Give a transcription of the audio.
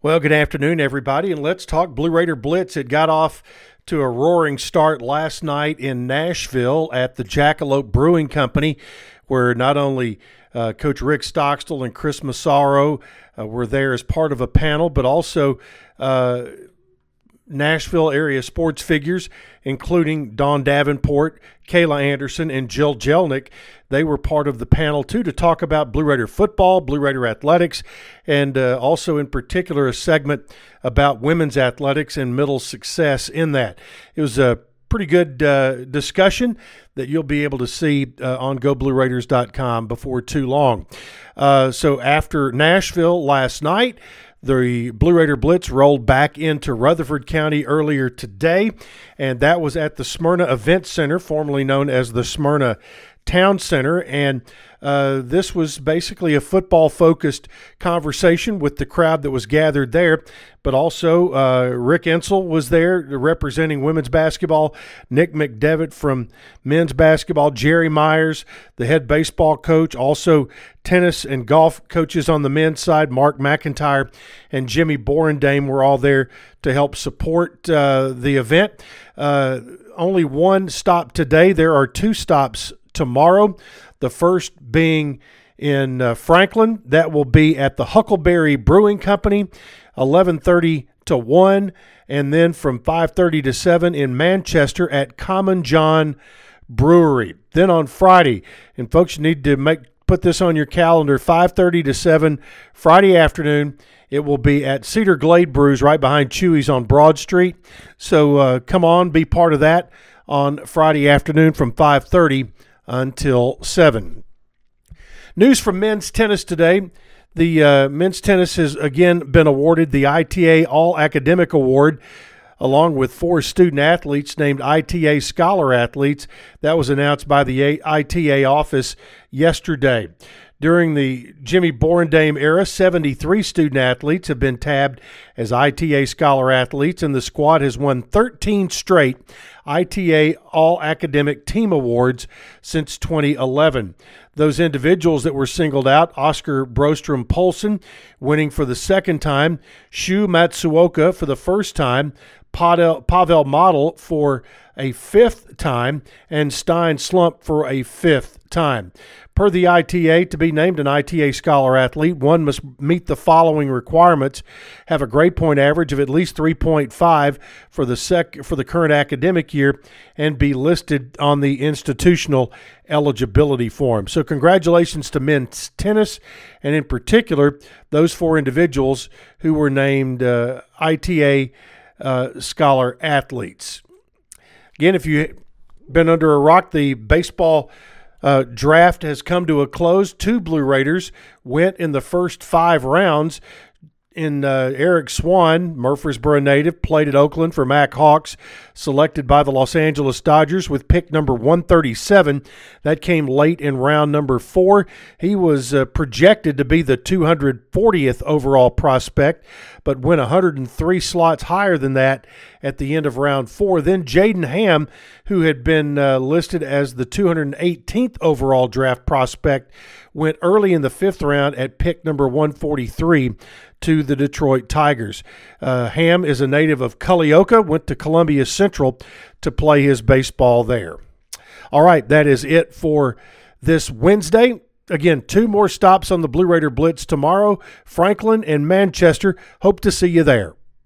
Well, good afternoon, everybody, and let's talk Blue Raider Blitz. It got off to a roaring start last night in Nashville at the Jackalope Brewing Company, where not only uh, Coach Rick Stockstill and Chris Massaro uh, were there as part of a panel, but also uh, Nashville area sports figures, including Don Davenport, Kayla Anderson, and Jill Jelnick. They were part of the panel too to talk about Blue Raider football, Blue Raider athletics, and uh, also in particular a segment about women's athletics and middle success in that. It was a pretty good uh, discussion that you'll be able to see uh, on goblueraiders.com before too long. Uh, so after Nashville last night, the Blue Raider Blitz rolled back into Rutherford County earlier today, and that was at the Smyrna Event Center, formerly known as the Smyrna Town Center. And uh, this was basically a football focused conversation with the crowd that was gathered there. But also, uh, Rick Insell was there representing women's basketball, Nick McDevitt from men's basketball, Jerry Myers, the head baseball coach, also tennis and golf coaches on the men's side, Mark McIntyre and Jimmy Borendame were all there to help support uh, the event. Uh, only one stop today. There are two stops tomorrow. The first being in uh, Franklin. That will be at the Huckleberry Brewing Company, 11:30 to 1, and then from 5:30 to 7 in Manchester at Common John Brewery. Then on Friday, and folks you need to make put this on your calendar 5:30 to 7 Friday afternoon. It will be at Cedar Glade Brews right behind Chewy's on Broad Street. So uh, come on, be part of that on Friday afternoon from 5:30 until 7. News from men's tennis today. The uh, men's tennis has again been awarded the ITA All Academic Award, along with four student athletes named ITA Scholar Athletes. That was announced by the ITA office yesterday. During the Jimmy Borendame era, 73 student athletes have been tabbed as ITA Scholar Athletes, and the squad has won 13 straight ITA All Academic Team Awards since 2011. Those individuals that were singled out Oscar Brostrom Poulsen winning for the second time, Shu Matsuoka for the first time, Pavel, Motl for a fifth time, and Stijn Slump for a fifth time. Per the ITA, to be named an ITA Scholar Athlete, one must meet the following requirements: have a grade point average of at least 3.5 for the sec for the current academic year, and be listed on the institutional eligibility form. So, congratulations to men's tennis, and in particular those four individuals who were named uh, ITA uh, Scholar Athletes. Again, if you've been under a rock, the baseball uh, draft has come to a close. Two Blue Raiders went in the first five rounds. In uh, Eriq Swan, Murfreesboro native, played at Oakland for Mac Hawks, selected by the Los Angeles Dodgers with pick number 137. That came late in round number four. He was uh, projected to be the 240th overall prospect, but went 103 slots higher than that at the end of round four. Then Jaden Hamm, who had been uh, listed as the 218th overall draft prospect, went early in the fifth round at pick number 143 to the Detroit Tigers. Uh, Hamm is a native of Culleoka, went to Columbia Central to play his baseball there. All right, that is it for this Wednesday. Again, two more stops on the Blue Raider Blitz tomorrow Franklin and Manchester. Hope to see you there.